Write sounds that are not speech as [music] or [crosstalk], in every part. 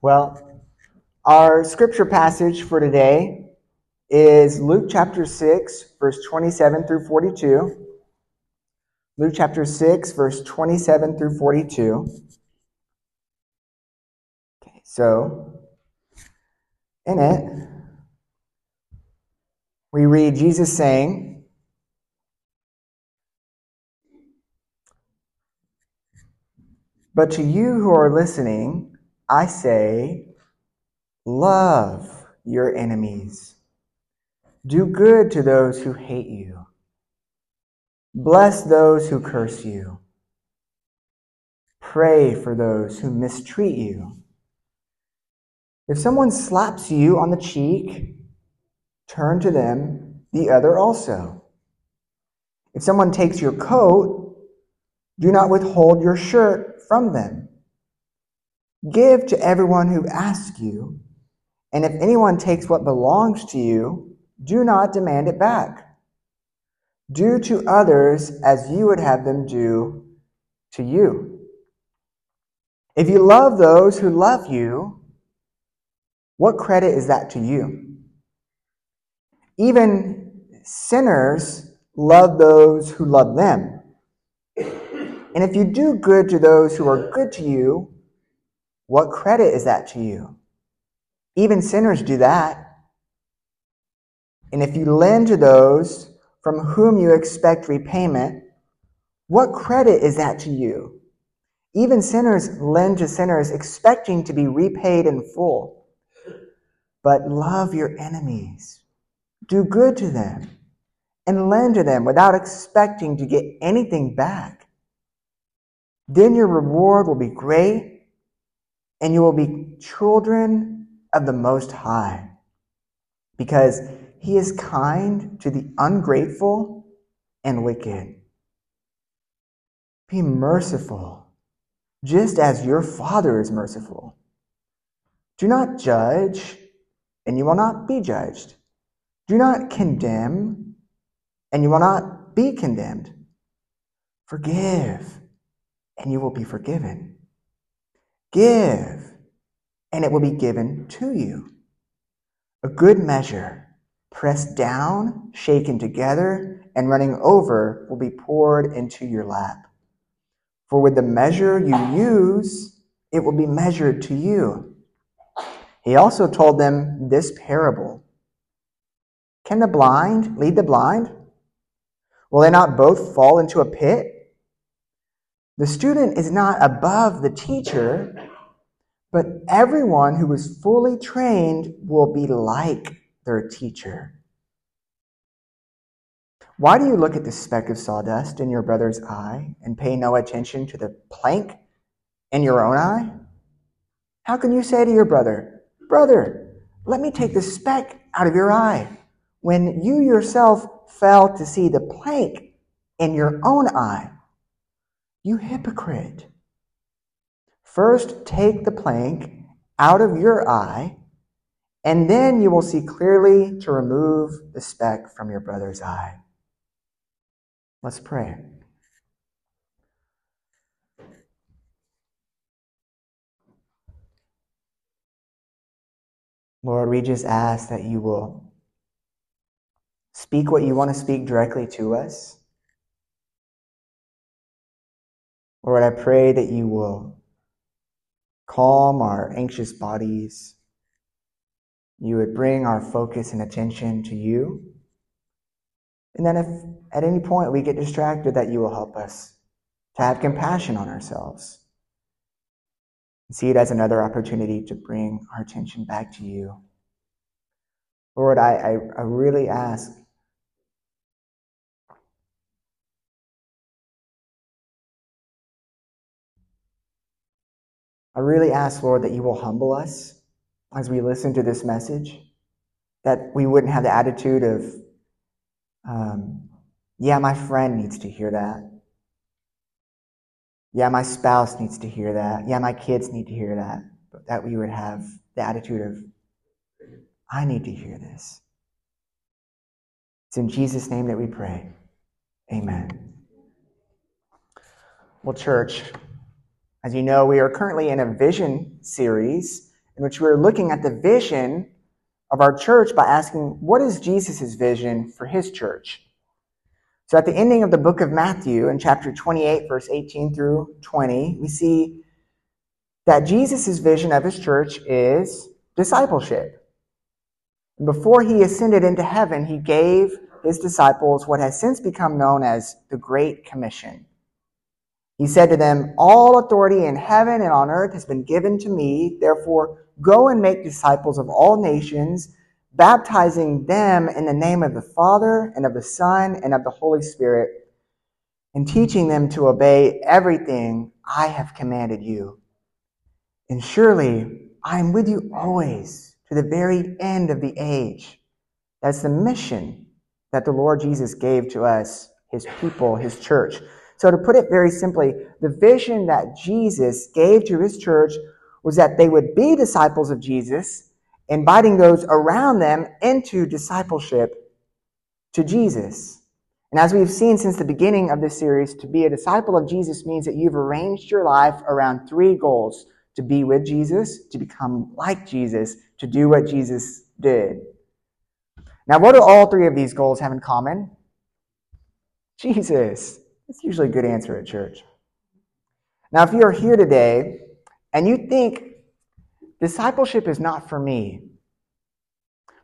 Well, our scripture passage for today is Luke chapter 6, verse 27 through 42. Luke chapter 6, verse 27 through 42. Okay, so in it, we read Jesus saying, But to you who are listening, I say, love your enemies. Do good to those who hate you. Bless those who curse you. Pray for those who mistreat you. If someone slaps you on the cheek, turn to them the other also. If someone takes your coat, do not withhold your shirt from them. Give to everyone who asks you, and if anyone takes what belongs to you, do not demand it back. Do to others as you would have them do to you. If you love those who love you, what credit is that to you? Even sinners love those who love them. And if you do good to those who are good to you, what credit is that to you? Even sinners do that. And if you lend to those from whom you expect repayment, what credit is that to you? Even sinners lend to sinners expecting to be repaid in full. But love your enemies, do good to them, and lend to them without expecting to get anything back. Then your reward will be great and you will be children of the Most High, because He is kind to the ungrateful and wicked. Be merciful, just as your Father is merciful. Do not judge, and you will not be judged. Do not condemn, and you will not be condemned. Forgive, and you will be forgiven. Give, and it will be given to you. A good measure, pressed down, shaken together, and running over, will be poured into your lap. For with the measure you use, it will be measured to you. He also told them this parable Can the blind lead the blind? Will they not both fall into a pit? The student is not above the teacher, but everyone who is fully trained will be like their teacher. Why do you look at the speck of sawdust in your brother's eye and pay no attention to the plank in your own eye? How can you say to your brother, Brother, let me take the speck out of your eye, when you yourself fail to see the plank in your own eye? You hypocrite. First, take the plank out of your eye, and then you will see clearly to remove the speck from your brother's eye. Let's pray. Lord, we just ask that you will speak what you want to speak directly to us. Lord, I pray that you will calm our anxious bodies. You would bring our focus and attention to you. And then, if at any point we get distracted, that you will help us to have compassion on ourselves. And see it as another opportunity to bring our attention back to you. Lord, I, I, I really ask I really ask, Lord, that you will humble us as we listen to this message, that we wouldn't have the attitude of, um, yeah, my friend needs to hear that. Yeah, my spouse needs to hear that. Yeah, my kids need to hear that. But that we would have the attitude of, I need to hear this. It's in Jesus' name that we pray. Amen. Well, church, as you know, we are currently in a vision series in which we're looking at the vision of our church by asking, what is Jesus' vision for his church? So at the ending of the book of Matthew, in chapter 28, verse 18 through 20, we see that Jesus' vision of his church is discipleship. Before he ascended into heaven, he gave his disciples what has since become known as the Great Commission. He said to them, All authority in heaven and on earth has been given to me. Therefore, go and make disciples of all nations baptizing them in the name of the Father and of the Son and of the Holy Spirit, and teaching them to obey everything I have commanded you. And surely I am with you always to the very end of the age. That's the mission that the Lord Jesus gave to us, his people, his church. So, to put it very simply, the vision that Jesus gave to his church was that they would be disciples of Jesus inviting those around them into discipleship to Jesus. And as we've seen since the beginning of this series, to be a disciple of Jesus means that you've arranged your life around three goals to be with Jesus, to become like Jesus, to do what Jesus did. Now, what do all three of these goals have in common? Jesus. That's usually a good answer at church. Now, if you're here today and you think discipleship is not for me.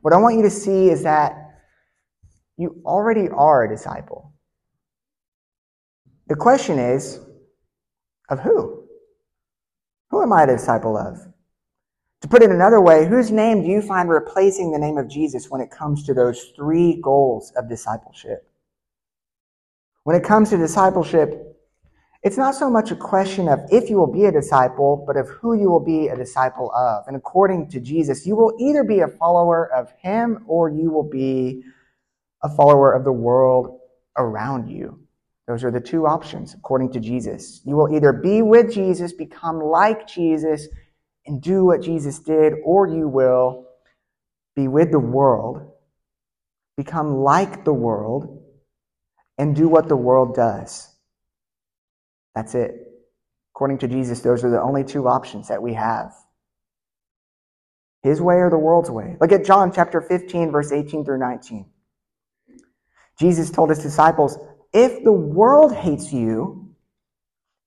What I want you to see is that you already are a disciple. The question is of who? Who am I a disciple of? To put it another way, whose name do you find replacing the name of Jesus when it comes to those three goals of discipleship? When it comes to discipleship, it's not so much a question of if you will be a disciple, but of who you will be a disciple of. And according to Jesus, you will either be a follower of him or you will be a follower of the world around you. Those are the two options, according to Jesus. You will either be with Jesus, become like Jesus, and do what Jesus did, or you will be with the world, become like the world, and do what the world does. That's it. According to Jesus, those are the only two options that we have His way or the world's way. Look at John chapter 15, verse 18 through 19. Jesus told his disciples, If the world hates you,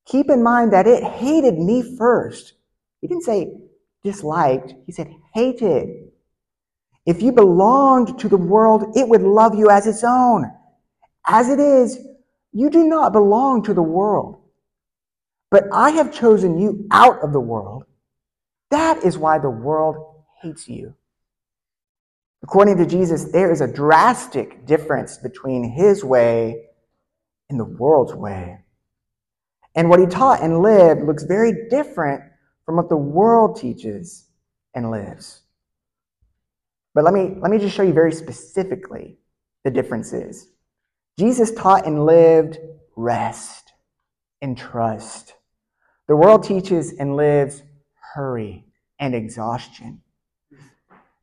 keep in mind that it hated me first. He didn't say disliked, he said hated. If you belonged to the world, it would love you as its own. As it is, you do not belong to the world but I have chosen you out of the world. That is why the world hates you. According to Jesus, there is a drastic difference between his way and the world's way. And what he taught and lived looks very different from what the world teaches and lives. But let me, let me just show you very specifically the differences. Jesus taught and lived rest and trust. The world teaches and lives hurry and exhaustion.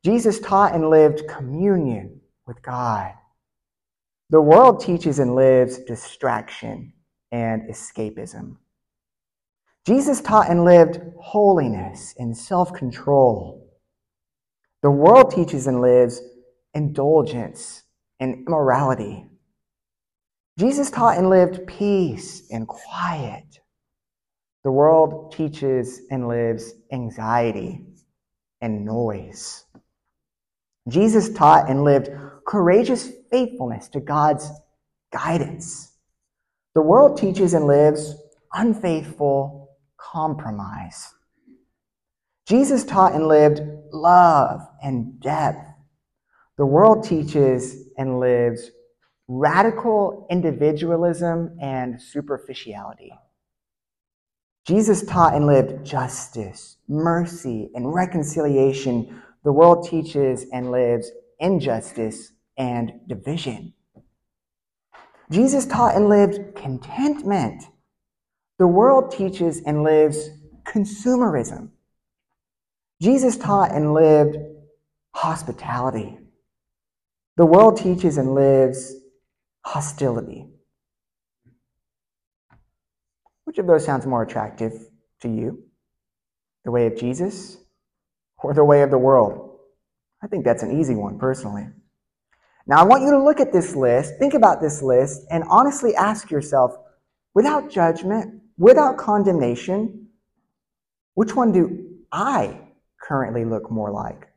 Jesus taught and lived communion with God. The world teaches and lives distraction and escapism. Jesus taught and lived holiness and self control. The world teaches and lives indulgence and immorality. Jesus taught and lived peace and quiet. The world teaches and lives anxiety and noise. Jesus taught and lived courageous faithfulness to God's guidance. The world teaches and lives unfaithful compromise. Jesus taught and lived love and depth. The world teaches and lives radical individualism and superficiality. Jesus taught and lived justice, mercy, and reconciliation. The world teaches and lives injustice and division. Jesus taught and lived contentment. The world teaches and lives consumerism. Jesus taught and lived hospitality. The world teaches and lives hostility. Which of those sounds more attractive to you? The way of Jesus or the way of the world? I think that's an easy one, personally. Now, I want you to look at this list, think about this list, and honestly ask yourself, without judgment, without condemnation, which one do I currently look more like?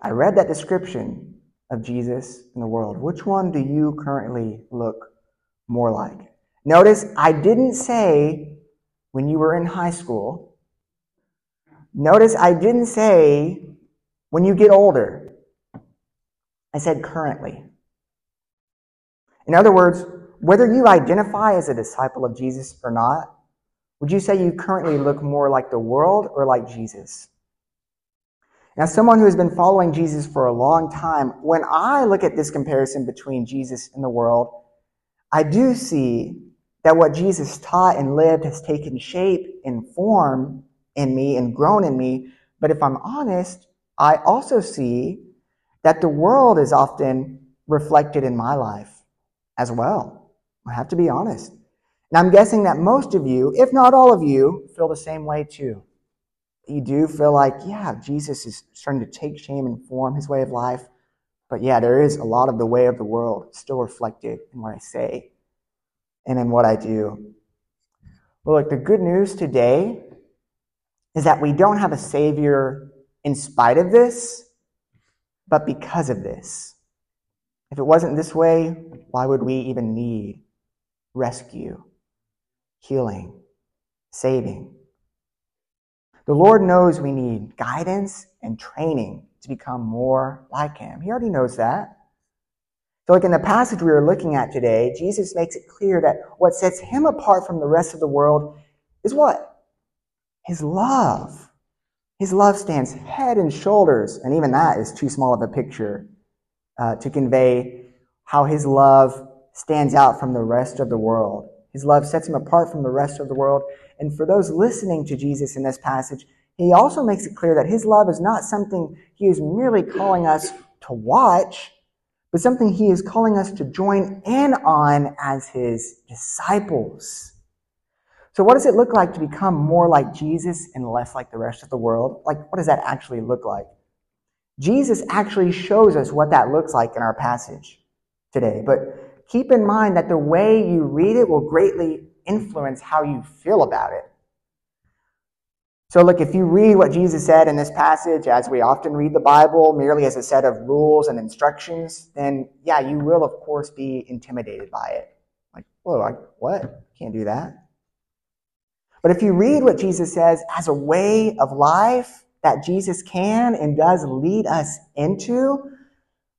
I read that description of Jesus in the world. Which one do you currently look more like? Notice I didn't say when you were in high school. Notice I didn't say when you get older. I said currently. In other words, whether you identify as a disciple of Jesus or not, would you say you currently look more like the world or like Jesus? Now, someone who has been following Jesus for a long time, when I look at this comparison between Jesus and the world, I do see that what Jesus taught and lived has taken shape and form in me and grown in me. But if I'm honest, I also see that the world is often reflected in my life as well. I have to be honest. And I'm guessing that most of you, if not all of you, feel the same way too. You do feel like, yeah, Jesus is starting to take shame and form his way of life. But yeah, there is a lot of the way of the world still reflected in what I say and in what I do. Well, look, the good news today is that we don't have a Savior in spite of this, but because of this. If it wasn't this way, why would we even need rescue, healing, saving? The Lord knows we need guidance and training to become more like Him. He already knows that. So, like in the passage we are looking at today, Jesus makes it clear that what sets Him apart from the rest of the world is what? His love. His love stands head and shoulders, and even that is too small of a picture uh, to convey how his love stands out from the rest of the world. His love sets him apart from the rest of the world. And for those listening to Jesus in this passage, he also makes it clear that his love is not something he is merely calling us to watch, but something he is calling us to join in on as his disciples. So, what does it look like to become more like Jesus and less like the rest of the world? Like, what does that actually look like? Jesus actually shows us what that looks like in our passage today. But keep in mind that the way you read it will greatly influence how you feel about it. So, look, if you read what Jesus said in this passage, as we often read the Bible, merely as a set of rules and instructions, then yeah, you will, of course, be intimidated by it. Like, whoa, like, what? Can't do that. But if you read what Jesus says as a way of life that Jesus can and does lead us into,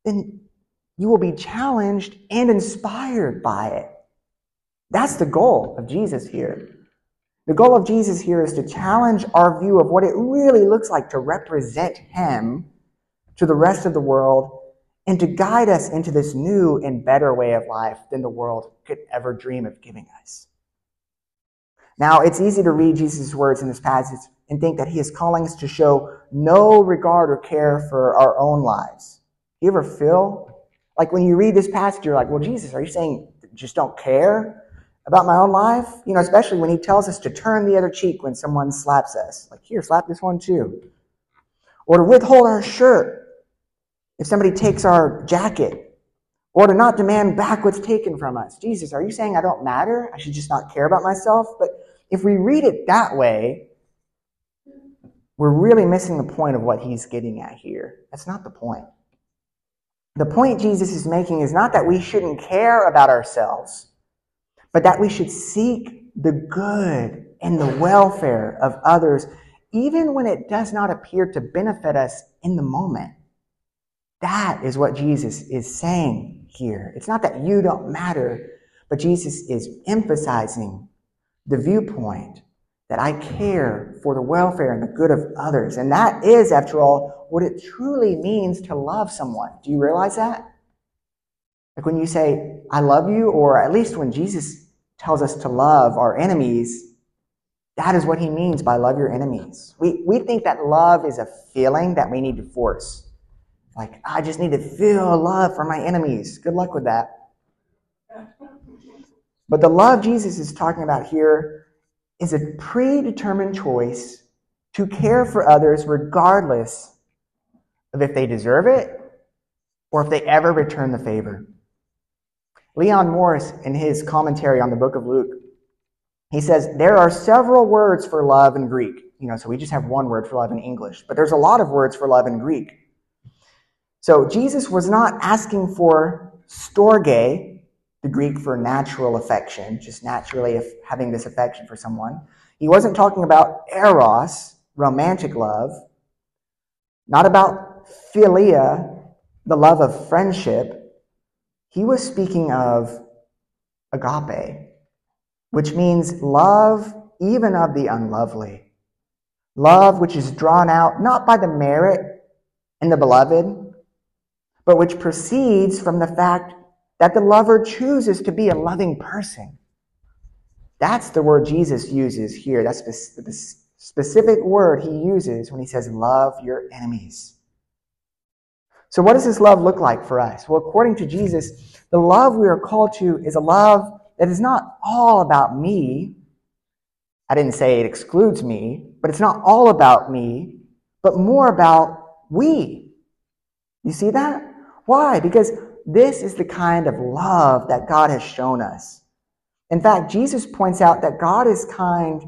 then you will be challenged and inspired by it. That's the goal of Jesus here. The goal of Jesus here is to challenge our view of what it really looks like to represent Him to the rest of the world and to guide us into this new and better way of life than the world could ever dream of giving us. Now, it's easy to read Jesus' words in this passage and think that he is calling us to show no regard or care for our own lives. You ever feel like when you read this passage, you're like, well, Jesus, are you saying just don't care about my own life? You know, especially when he tells us to turn the other cheek when someone slaps us. Like, here, slap this one too. Or to withhold our shirt if somebody takes our jacket. Or to not demand back what's taken from us. Jesus, are you saying I don't matter? I should just not care about myself? But if we read it that way, we're really missing the point of what he's getting at here. That's not the point. The point Jesus is making is not that we shouldn't care about ourselves, but that we should seek the good and the welfare of others, even when it does not appear to benefit us in the moment. That is what Jesus is saying here. It's not that you don't matter, but Jesus is emphasizing the viewpoint that I care for the welfare and the good of others. And that is, after all, what it truly means to love someone. Do you realize that? Like when you say, I love you, or at least when Jesus tells us to love our enemies, that is what he means by love your enemies. We, we think that love is a feeling that we need to force. Like, I just need to feel love for my enemies. Good luck with that. But the love Jesus is talking about here is a predetermined choice to care for others regardless of if they deserve it or if they ever return the favor. Leon Morris, in his commentary on the book of Luke, he says there are several words for love in Greek. You know, so we just have one word for love in English, but there's a lot of words for love in Greek. So Jesus was not asking for storge, the Greek for natural affection, just naturally having this affection for someone. He wasn't talking about eros, romantic love, not about philia, the love of friendship. He was speaking of agape, which means love even of the unlovely. Love which is drawn out not by the merit in the beloved, but which proceeds from the fact that the lover chooses to be a loving person. That's the word Jesus uses here. That's the specific word he uses when he says, Love your enemies. So, what does this love look like for us? Well, according to Jesus, the love we are called to is a love that is not all about me. I didn't say it excludes me, but it's not all about me, but more about we. You see that? Why? Because this is the kind of love that God has shown us. In fact, Jesus points out that God is kind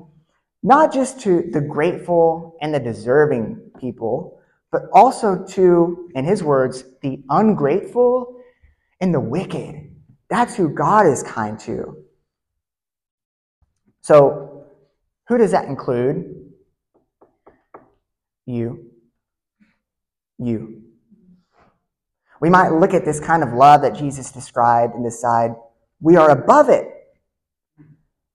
not just to the grateful and the deserving people, but also to, in his words, the ungrateful and the wicked. That's who God is kind to. So, who does that include? You. You. We might look at this kind of love that Jesus described and decide we are above it.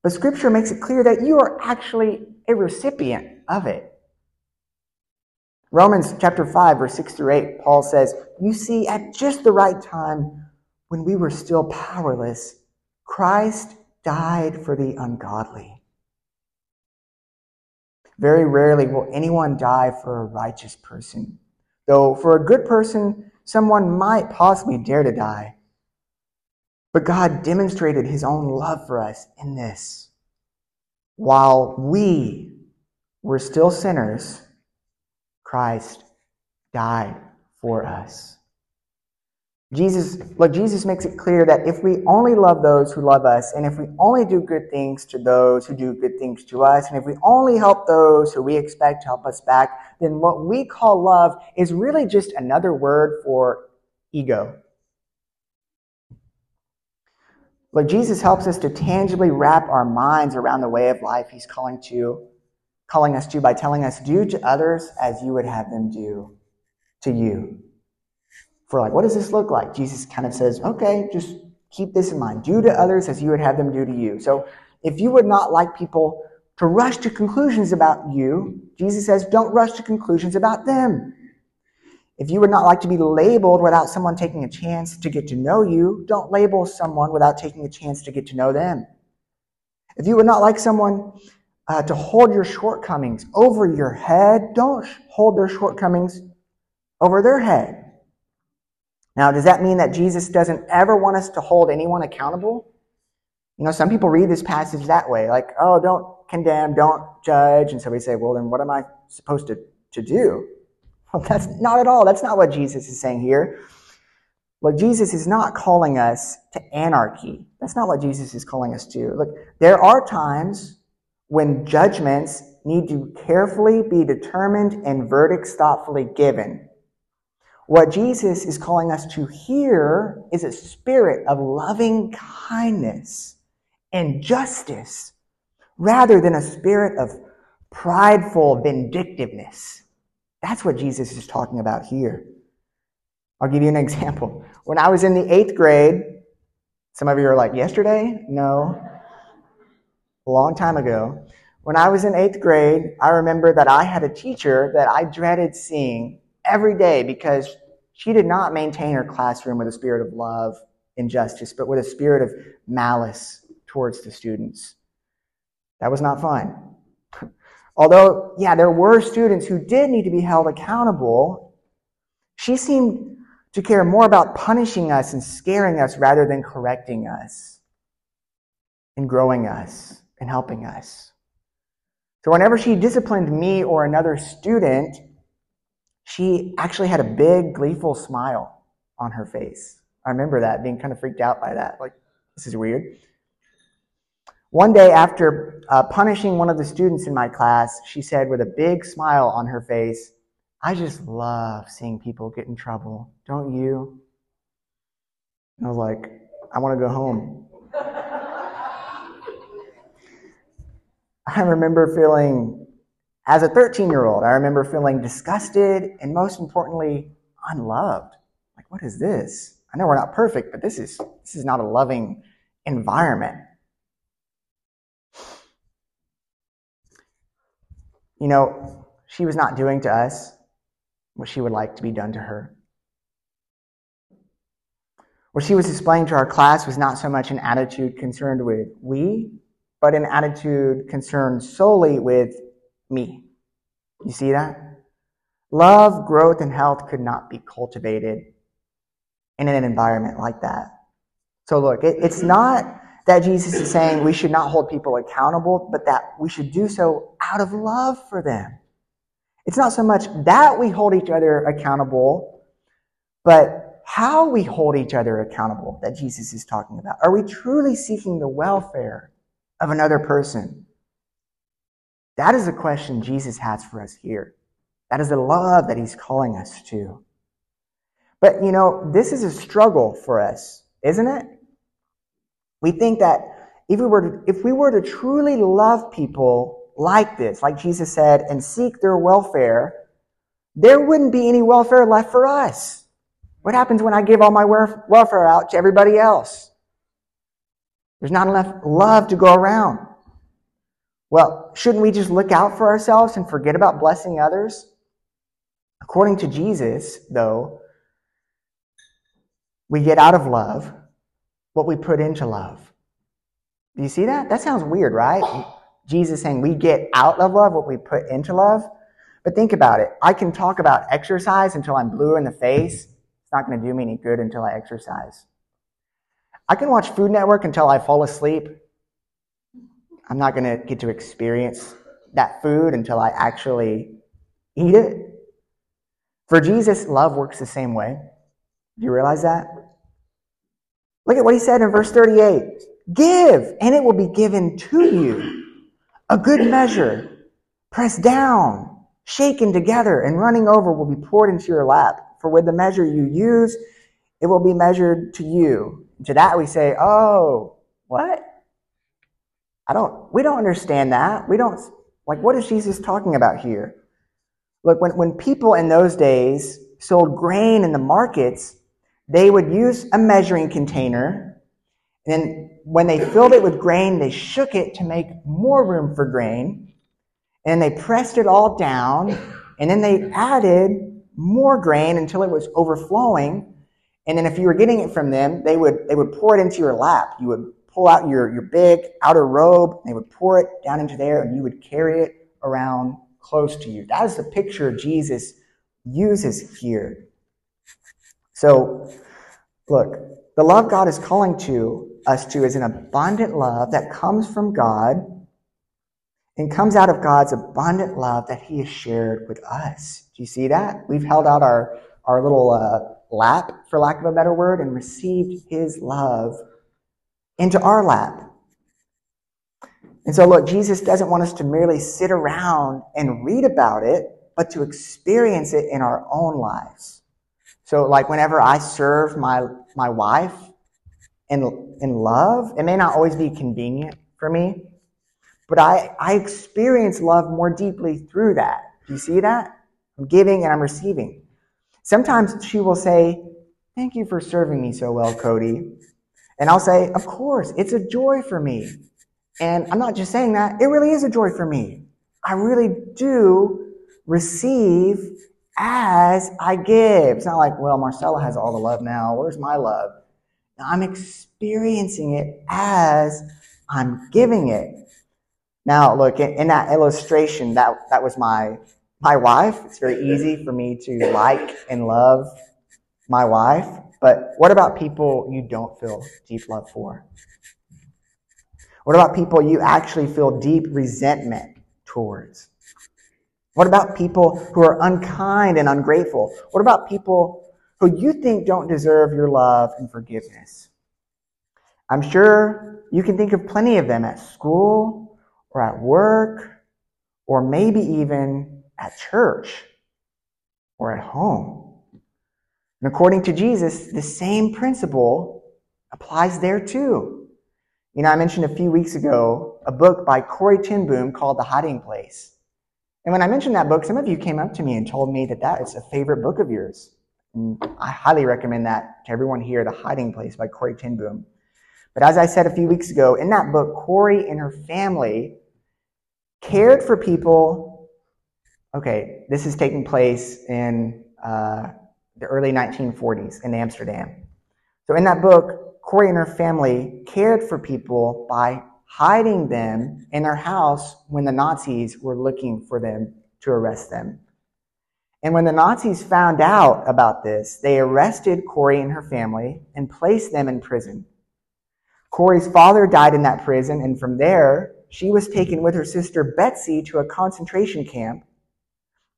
But Scripture makes it clear that you are actually a recipient of it. Romans chapter 5, verse 6 through 8, Paul says, You see, at just the right time, when we were still powerless, Christ died for the ungodly. Very rarely will anyone die for a righteous person. Though for a good person, someone might possibly dare to die. But God demonstrated his own love for us in this. While we were still sinners, Christ died for us. Jesus, look, Jesus makes it clear that if we only love those who love us, and if we only do good things to those who do good things to us, and if we only help those who we expect to help us back, then what we call love is really just another word for ego. Look, Jesus helps us to tangibly wrap our minds around the way of life he's calling to, calling us to by telling us, do to others as you would have them do to you for like, what does this look like? Jesus kind of says, okay, just keep this in mind. Do to others as you would have them do to you. So if you would not like people to rush to conclusions about you, Jesus says, don't rush to conclusions about them. If you would not like to be labeled without someone taking a chance to get to know you, don't label someone without taking a chance to get to know them. If you would not like someone uh, to hold your shortcomings over your head, don't hold their shortcomings over their head. Now, does that mean that Jesus doesn't ever want us to hold anyone accountable? You know, some people read this passage that way, like, oh, don't condemn, don't judge. And so we say, well, then what am I supposed to, to do? Well, that's not at all. That's not what Jesus is saying here. Look, Jesus is not calling us to anarchy. That's not what Jesus is calling us to. Look, there are times when judgments need to carefully be determined and verdicts thoughtfully given. What Jesus is calling us to here is a spirit of loving kindness and justice rather than a spirit of prideful vindictiveness. That's what Jesus is talking about here. I'll give you an example. When I was in the eighth grade, some of you are like, yesterday? No. A long time ago. When I was in eighth grade, I remember that I had a teacher that I dreaded seeing every day because she did not maintain her classroom with a spirit of love and justice, but with a spirit of malice towards the students. That was not fun. [laughs] Although, yeah, there were students who did need to be held accountable, she seemed to care more about punishing us and scaring us rather than correcting us and growing us and helping us. So whenever she disciplined me or another student, she actually had a big, gleeful smile on her face. I remember that, being kind of freaked out by that. Like, this is weird. One day, after uh, punishing one of the students in my class, she said with a big smile on her face, I just love seeing people get in trouble. Don't you? And I was like, I want to go home. [laughs] I remember feeling, as a 13 year old, I remember feeling disgusted and most importantly, unloved. Like, what is this? I know we're not perfect, but this is, this is not a loving environment. You know, she was not doing to us what she would like to be done to her. What she was displaying to our class was not so much an attitude concerned with we, but an attitude concerned solely with me. You see that? Love, growth, and health could not be cultivated in an environment like that. So, look, it, it's not that Jesus is saying we should not hold people accountable, but that we should do so out of love for them. It's not so much that we hold each other accountable, but how we hold each other accountable that Jesus is talking about. Are we truly seeking the welfare of another person? That is the question Jesus has for us here. That is the love that he's calling us to. But, you know, this is a struggle for us, isn't it? We think that if we were to, if we were to truly love people like this, like Jesus said, and seek their welfare, there wouldn't be any welfare left for us. What happens when I give all my welfare out to everybody else? There's not enough love to go around. Well, shouldn't we just look out for ourselves and forget about blessing others? According to Jesus, though, we get out of love what we put into love. Do you see that? That sounds weird, right? Jesus saying we get out of love what we put into love. But think about it. I can talk about exercise until I'm blue in the face. It's not going to do me any good until I exercise. I can watch Food Network until I fall asleep. I'm not going to get to experience that food until I actually eat it. For Jesus, love works the same way. Do you realize that? Look at what he said in verse 38 Give, and it will be given to you. A good measure, pressed down, shaken together, and running over will be poured into your lap. For with the measure you use, it will be measured to you. to that we say, Oh, what? I don't, we don't understand that. We don't, like, what is Jesus talking about here? Look, when, when people in those days sold grain in the markets, they would use a measuring container, and then when they filled it with grain, they shook it to make more room for grain, and they pressed it all down, and then they added more grain until it was overflowing. And then if you were getting it from them, they would they would pour it into your lap. You would pull out your, your big outer robe, they would pour it down into there, and you would carry it around close to you. That is the picture Jesus uses here. So, look, the love God is calling to us to is an abundant love that comes from God and comes out of God's abundant love that He has shared with us. Do you see that? We've held out our, our little uh, lap, for lack of a better word, and received His love into our lap. And so, look, Jesus doesn't want us to merely sit around and read about it, but to experience it in our own lives. So, like, whenever I serve my, my wife in, in love, it may not always be convenient for me, but I, I experience love more deeply through that. Do you see that? I'm giving and I'm receiving. Sometimes she will say, Thank you for serving me so well, Cody. And I'll say, Of course, it's a joy for me. And I'm not just saying that, it really is a joy for me. I really do receive as I give. It's not like, well, Marcella has all the love now. Where's my love? I'm experiencing it as I'm giving it. Now, look, in that illustration, that, that was my, my wife. It's very easy for me to like and love my wife. But what about people you don't feel deep love for? What about people you actually feel deep resentment towards? What about people who are unkind and ungrateful? What about people who you think don't deserve your love and forgiveness? I'm sure you can think of plenty of them at school or at work or maybe even at church or at home. And according to Jesus, the same principle applies there too. You know, I mentioned a few weeks ago a book by Corrie ten Boom called The Hiding Place. And when I mentioned that book, some of you came up to me and told me that that is a favorite book of yours. And I highly recommend that to everyone here, The Hiding Place by Corrie ten Boom. But as I said a few weeks ago, in that book, Corrie and her family cared for people. Okay, this is taking place in uh, the early 1940s in Amsterdam. So in that book, Corrie and her family cared for people by hiding them in their house when the Nazis were looking for them to arrest them. And when the Nazis found out about this, they arrested Corrie and her family and placed them in prison. Corrie's father died in that prison, and from there, she was taken with her sister Betsie to a concentration camp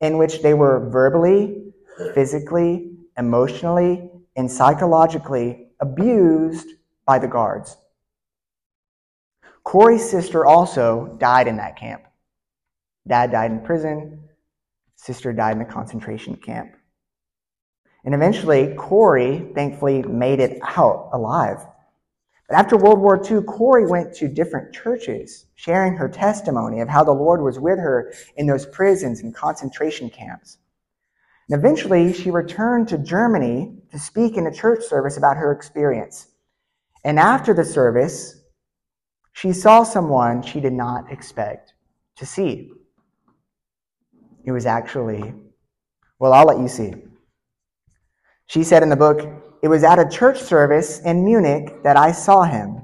in which they were verbally, physically, emotionally, and psychologically abused by the guards. Corrie's sister also died in that camp. Dad died in prison, sister died in a concentration camp. And eventually, Corrie thankfully made it out alive. But after World War II, Corrie went to different churches, sharing her testimony of how the Lord was with her in those prisons and concentration camps. And eventually, she returned to Germany to speak in a church service about her experience. And after the service, she saw someone she did not expect to see. It was actually, well, I'll let you see. She said in the book, It was at a church service in Munich that I saw him.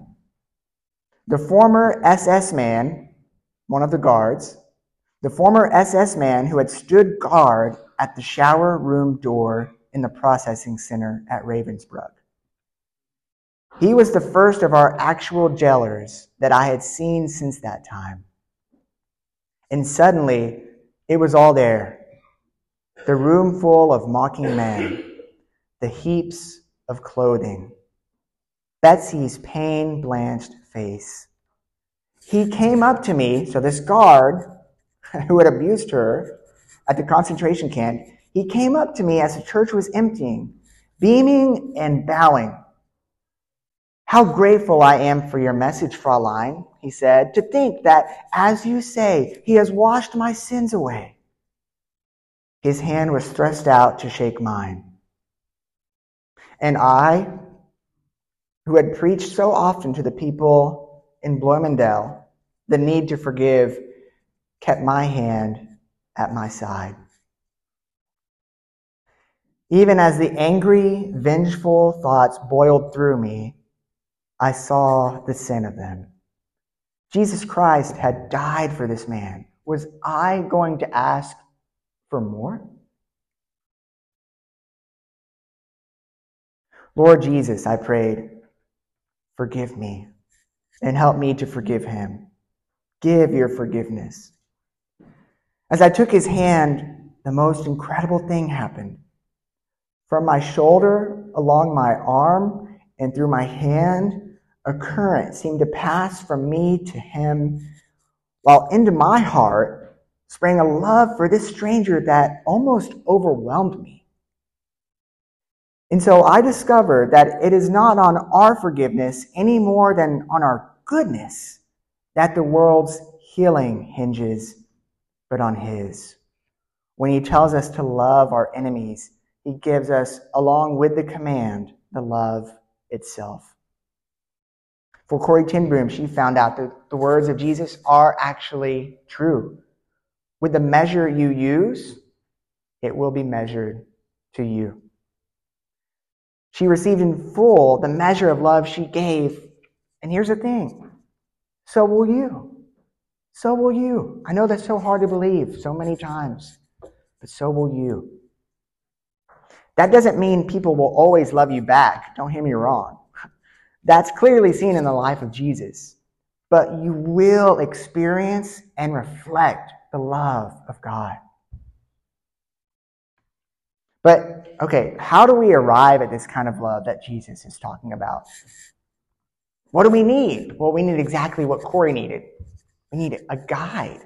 The former SS man, one of the guards, the former SS man who had stood guard at the shower room door in the processing center at Ravensbrück. He was the first of our actual jailers that I had seen since that time. And suddenly, it was all there the room full of mocking men, the heaps of clothing, Betsie's pain blanched face. He came up to me, so this guard [laughs] who had abused her at the concentration camp, he came up to me as the church was emptying, beaming and bowing. How grateful I am for your message, Fraulein, he said, to think that, as you say, he has washed my sins away. His hand was thrust out to shake mine. And I, who had preached so often to the people in Bloemendaal the need to forgive, kept my hand at my side. Even as the angry, vengeful thoughts boiled through me, I saw the sin of them. Jesus Christ had died for this man. Was I going to ask for more? Lord Jesus, I prayed, forgive me and help me to forgive him. Give your forgiveness. As I took his hand, the most incredible thing happened. From my shoulder, along my arm, and through my hand, a current seemed to pass from me to him, while into my heart sprang a love for this stranger that almost overwhelmed me. And so I discovered that it is not on our forgiveness any more than on our goodness that the world's healing hinges, but on His. When He tells us to love our enemies, He gives us, along with the command, the love itself. For Corrie ten Boom, she found out that the words of Jesus are actually true. With the measure you use, it will be measured to you. She received in full the measure of love she gave. And here's the thing so will you. So will you. I know that's so hard to believe so many times, but so will you. That doesn't mean people will always love you back. Don't hear me wrong. That's clearly seen in the life of Jesus. But you will experience and reflect the love of God. But, okay, how do we arrive at this kind of love that Jesus is talking about? What do we need? Well, we need exactly what Corrie needed. We need a guide.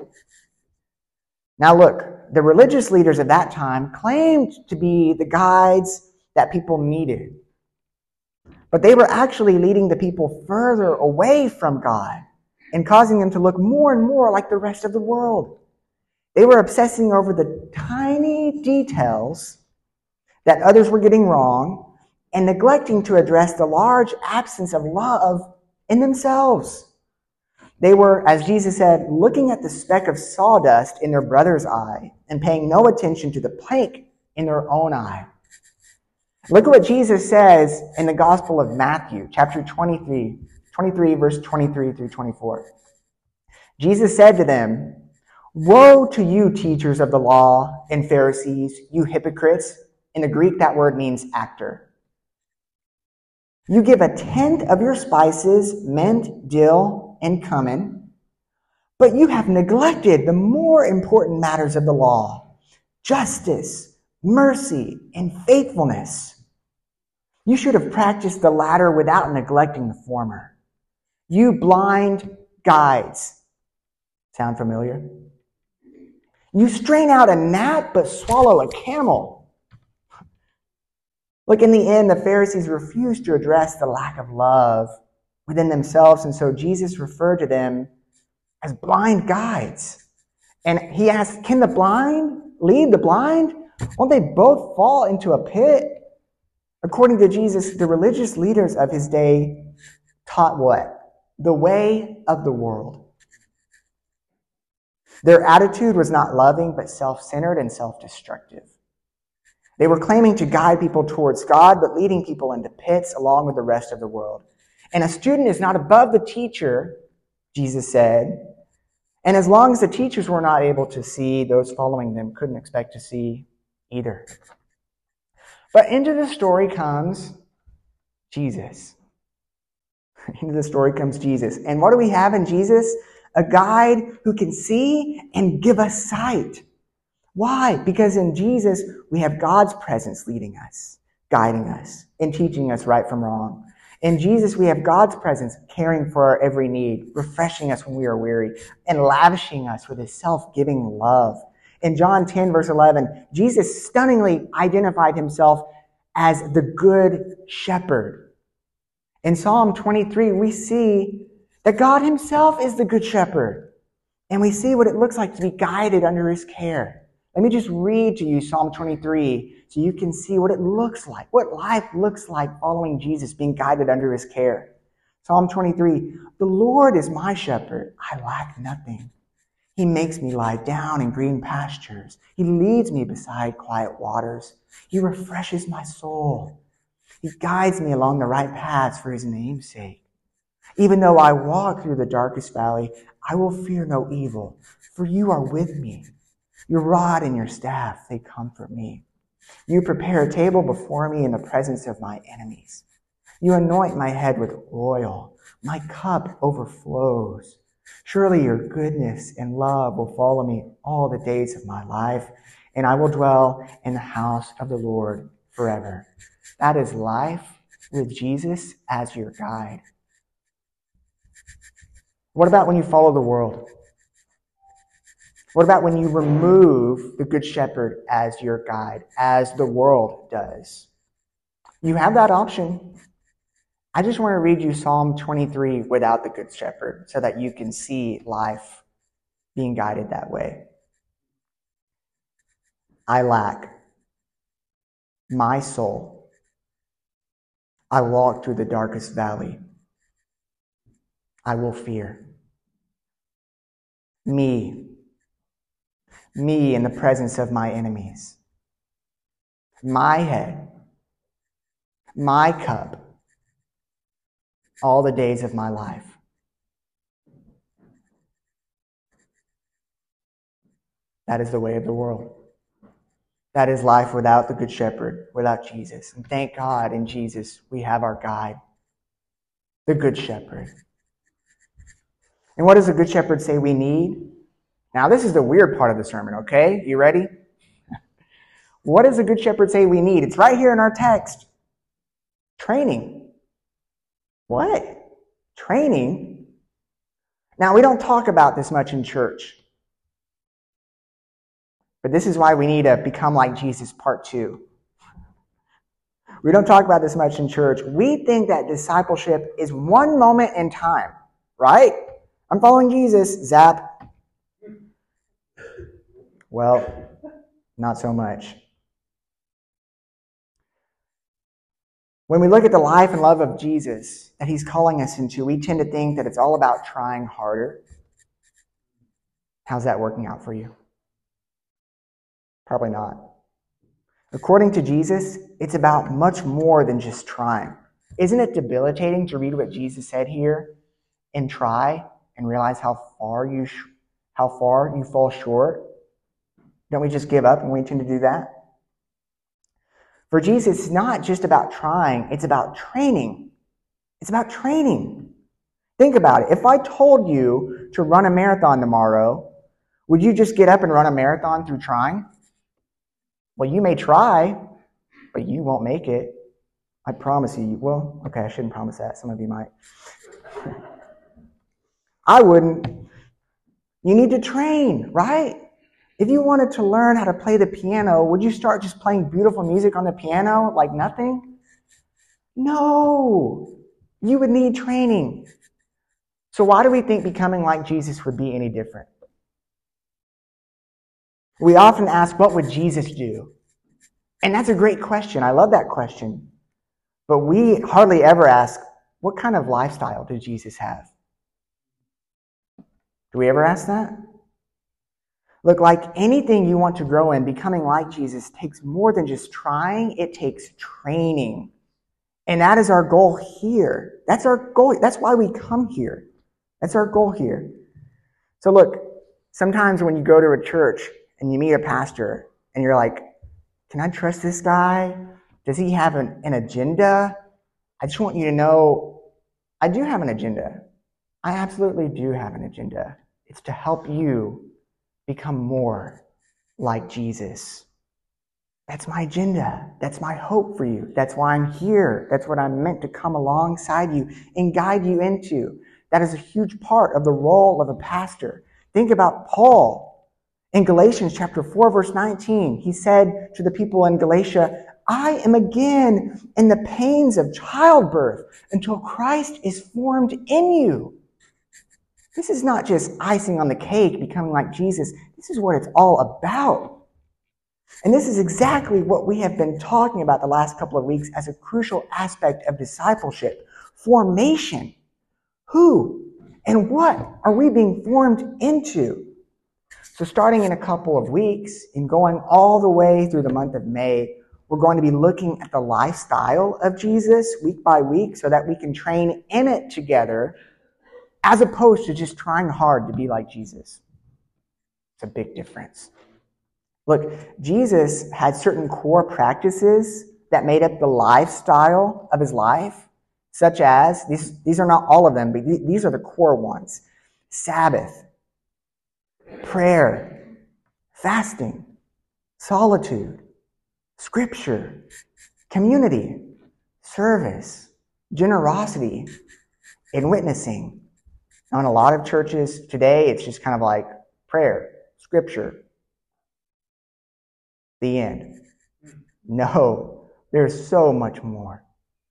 Now, look, the religious leaders of that time claimed to be the guides that people needed. But they were actually leading the people further away from God and causing them to look more and more like the rest of the world. They were obsessing over the tiny details that others were getting wrong and neglecting to address the large absence of love in themselves. They were, as Jesus said, looking at the speck of sawdust in their brother's eye and paying no attention to the plank in their own eye. Look at what Jesus says in the Gospel of Matthew, chapter 23, 23, verse 23 through 24. Jesus said to them, Woe to you, teachers of the law and Pharisees, you hypocrites! In the Greek, that word means actor. You give a tenth of your spices, mint, dill, and cumin, but you have neglected the more important matters of the law justice, mercy, and faithfulness. You should have practiced the latter without neglecting the former. You blind guides. Sound familiar? You strain out a gnat but swallow a camel. Look, in the end, the Pharisees refused to address the lack of love within themselves, and so Jesus referred to them as blind guides. And he asked, Can the blind lead the blind? Won't they both fall into a pit? According to Jesus, the religious leaders of his day taught what? The way of the world. Their attitude was not loving, but self centered and self destructive. They were claiming to guide people towards God, but leading people into pits along with the rest of the world. And a student is not above the teacher, Jesus said. And as long as the teachers were not able to see, those following them couldn't expect to see either. But into the story comes Jesus. [laughs] Into the story comes Jesus. And what do we have in Jesus? A guide who can see and give us sight. Why? Because in Jesus, we have God's presence leading us, guiding us, and teaching us right from wrong. In Jesus, we have God's presence caring for our every need, refreshing us when we are weary, and lavishing us with his self giving love. In John 10, verse 11, Jesus stunningly identified himself as the good shepherd. In Psalm 23, we see that God himself is the good shepherd. And we see what it looks like to be guided under his care. Let me just read to you Psalm 23 so you can see what it looks like, what life looks like following Jesus, being guided under his care. Psalm 23 The Lord is my shepherd, I lack nothing. He makes me lie down in green pastures. He leads me beside quiet waters. He refreshes my soul. He guides me along the right paths for his name's sake. Even though I walk through the darkest valley, I will fear no evil, for you are with me. Your rod and your staff, they comfort me. You prepare a table before me in the presence of my enemies. You anoint my head with oil. My cup overflows. Surely your goodness and love will follow me all the days of my life, and I will dwell in the house of the Lord forever. That is life with Jesus as your guide. What about when you follow the world? What about when you remove the Good Shepherd as your guide, as the world does? You have that option. I just want to read you Psalm 23 without the Good Shepherd so that you can see life being guided that way. I lack my soul. I walk through the darkest valley. I will fear. Me me in the presence of my enemies. My head, my cup, all the days of my life. That is the way of the world. That is life without the Good Shepherd, without Jesus. And thank God in Jesus we have our guide, the Good Shepherd. And what does the Good Shepherd say we need? Now, this is the weird part of the sermon, okay? You ready? What does a good shepherd say we need? It's right here in our text. Training. What? Training? Now, we don't talk about this much in church. But this is why we need to become like Jesus, part two. We don't talk about this much in church. We think that discipleship is one moment in time, right? I'm following Jesus, zap. Well, not so much. When we look at the life and love of Jesus that he's calling us into, we tend to think that it's all about trying harder. How's that working out for you? Probably not. According to Jesus, it's about much more than just trying. Isn't it debilitating to read what Jesus said here and try and realize how far you sh- how far you fall short? Don't we just give up and we tend to do that? For Jesus, it's not just about trying, it's about training. It's about training. Think about it. If I told you to run a marathon tomorrow, would you just get up and run a marathon through trying? Well, you may try, but you won't make it. I promise you. Well, okay, I shouldn't promise that. Some of you might. [laughs] I wouldn't. You need to train, right? If you wanted to learn how to play the piano, would you start just playing beautiful music on the piano like nothing? No. You would need training. So, why do we think becoming like Jesus would be any different? We often ask, what would Jesus do? And that's a great question. I love that question. But we hardly ever ask, what kind of lifestyle did Jesus have? Do we ever ask that? Look, like anything you want to grow in, becoming like Jesus takes more than just trying, it takes training. And that is our goal here. That's our goal. That's why we come here. That's our goal here. So, look, sometimes when you go to a church and you meet a pastor and you're like, can I trust this guy? Does he have an, an agenda? I just want you to know I do have an agenda. I absolutely do have an agenda. It's to help you become more like Jesus. That's my agenda. That's my hope for you. That's why I'm here. That's what I'm meant to come alongside you and guide you into. That is a huge part of the role of a pastor. Think about Paul. In Galatians chapter 4 verse 19, he said to the people in Galatia, I am again in the pains of childbirth until Christ is formed in you. This is not just icing on the cake, becoming like Jesus. This is what it's all about. And this is exactly what we have been talking about the last couple of weeks as a crucial aspect of discipleship formation. Who and what are we being formed into? So, starting in a couple of weeks and going all the way through the month of May, we're going to be looking at the lifestyle of Jesus week by week so that we can train in it together as opposed to just trying hard to be like Jesus. It's a big difference. Look, Jesus had certain core practices that made up the lifestyle of his life, such as these, these are not all of them, but these are the core ones Sabbath, prayer, fasting, solitude, scripture, community, service, generosity, and witnessing. Now, in a lot of churches today, it's just kind of like prayer, scripture, the end. No, there's so much more.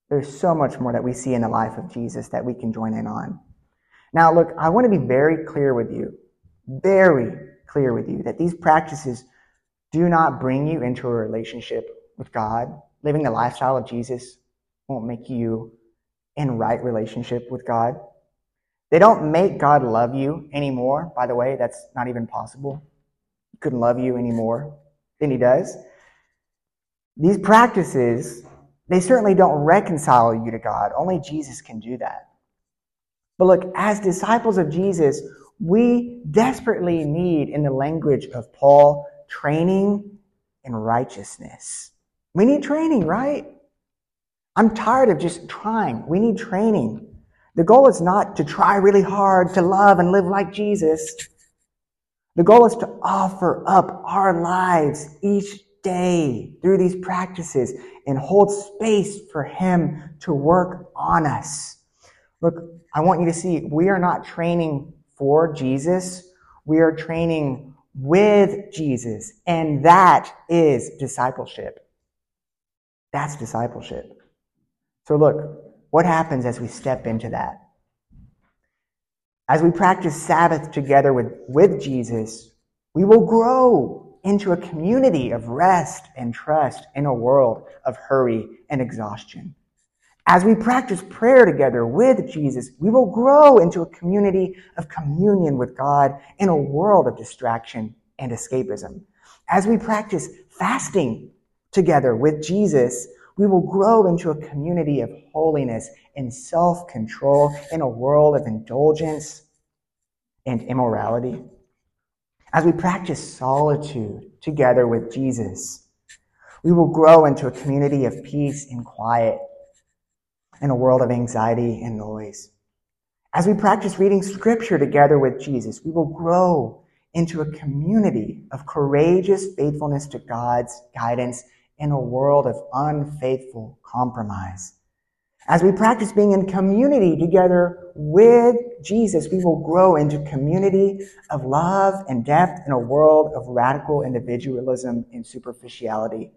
There's so much more that we see in the life of Jesus that we can join in on. Now, look, I want to be very clear with you, very clear with you, that these practices do not bring you into a relationship with God. Living the lifestyle of Jesus won't make you in right relationship with God. They don't make God love you anymore. By the way, that's not even possible. He couldn't love you anymore than he does. These practices, they certainly don't reconcile you to God. Only Jesus can do that. But look, as disciples of Jesus, we desperately need, in the language of Paul, training in righteousness. We need training, right? I'm tired of just trying. We need training. The goal is not to try really hard to love and live like Jesus. The goal is to offer up our lives each day through these practices and hold space for Him to work on us. Look, I want you to see we are not training for Jesus, we are training with Jesus, and that is discipleship. That's discipleship. So, look, what happens as we step into that? As we practice Sabbath together with, with Jesus, we will grow into a community of rest and trust in a world of hurry and exhaustion. As we practice prayer together with Jesus, we will grow into a community of communion with God in a world of distraction and escapism. As we practice fasting together with Jesus, we will grow into a community of holiness and self control in a world of indulgence and immorality. As we practice solitude together with Jesus, we will grow into a community of peace and quiet in a world of anxiety and noise. As we practice reading scripture together with Jesus, we will grow into a community of courageous faithfulness to God's guidance in a world of unfaithful compromise. As we practice being in community together with Jesus, we will grow into community of love and depth in a world of radical individualism and superficiality.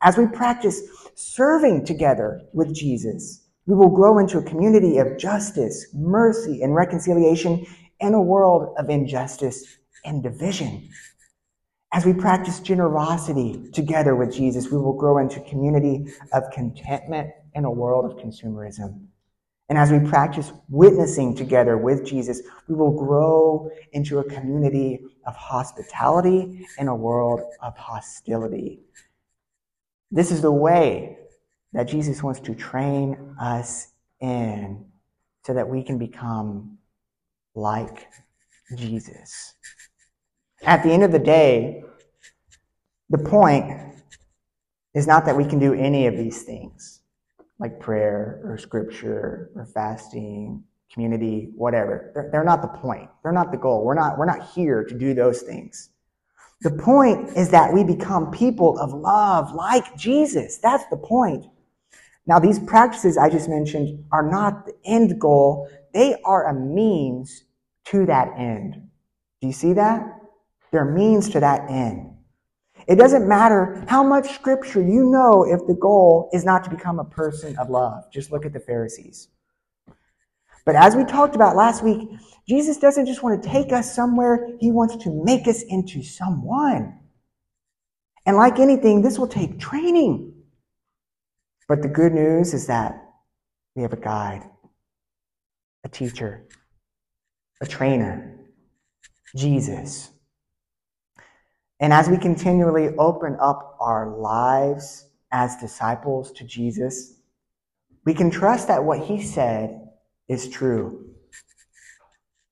As we practice serving together with Jesus, we will grow into a community of justice, mercy, and reconciliation in a world of injustice and division. As we practice generosity together with Jesus, we will grow into a community of contentment in a world of consumerism. And as we practice witnessing together with Jesus, we will grow into a community of hospitality in a world of hostility. This is the way that Jesus wants to train us in so that we can become like Jesus. At the end of the day, the point is not that we can do any of these things, like prayer or scripture or fasting, community, whatever. They're, they're not the point. They're not the goal. We're not, we're not here to do those things. The point is that we become people of love like Jesus. That's the point. Now, these practices I just mentioned are not the end goal. They are a means to that end. Do you see that? They're means to that end. It doesn't matter how much scripture you know if the goal is not to become a person of love. Just look at the Pharisees. But as we talked about last week, Jesus doesn't just want to take us somewhere, he wants to make us into someone. And like anything, this will take training. But the good news is that we have a guide, a teacher, a trainer, Jesus. And as we continually open up our lives as disciples to Jesus, we can trust that what he said is true.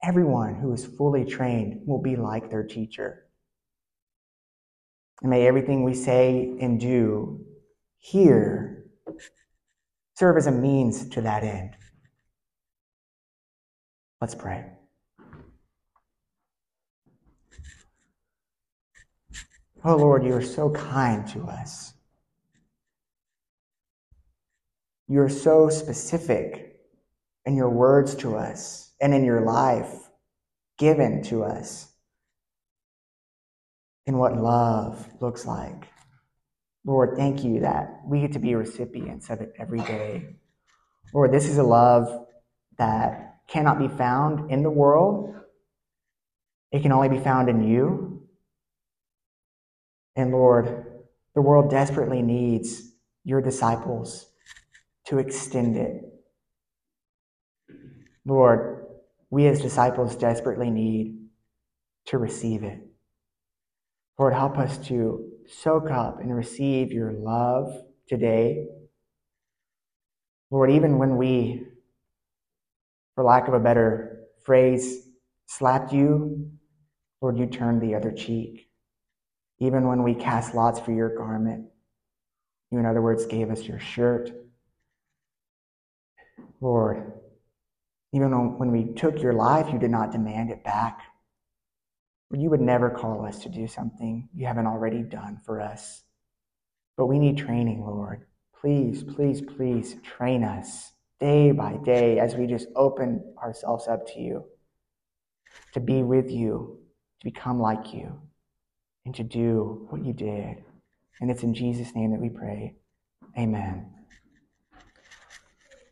Everyone who is fully trained will be like their teacher. And may everything we say and do here serve as a means to that end. Let's pray. Oh Lord, you are so kind to us. You are so specific in your words to us and in your life given to us in what love looks like. Lord, thank you that we get to be recipients of it every day. Lord, this is a love that cannot be found in the world. It can only be found in you. And Lord, the world desperately needs your disciples to extend it. Lord, we as disciples desperately need to receive it. Lord, help us to soak up and receive your love today. Lord, even when we, for lack of a better phrase, slapped you, Lord, you turned the other cheek. Even when we cast lots for your garment, you, in other words, gave us your shirt. Lord, even when we took your life, you did not demand it back. you would never call us to do something you haven't already done for us. But we need training, Lord. Please, please, please train us day by day as we just open ourselves up to you, to be with you, to become like you, and to do what you did. And it's in Jesus' name that we pray. Amen.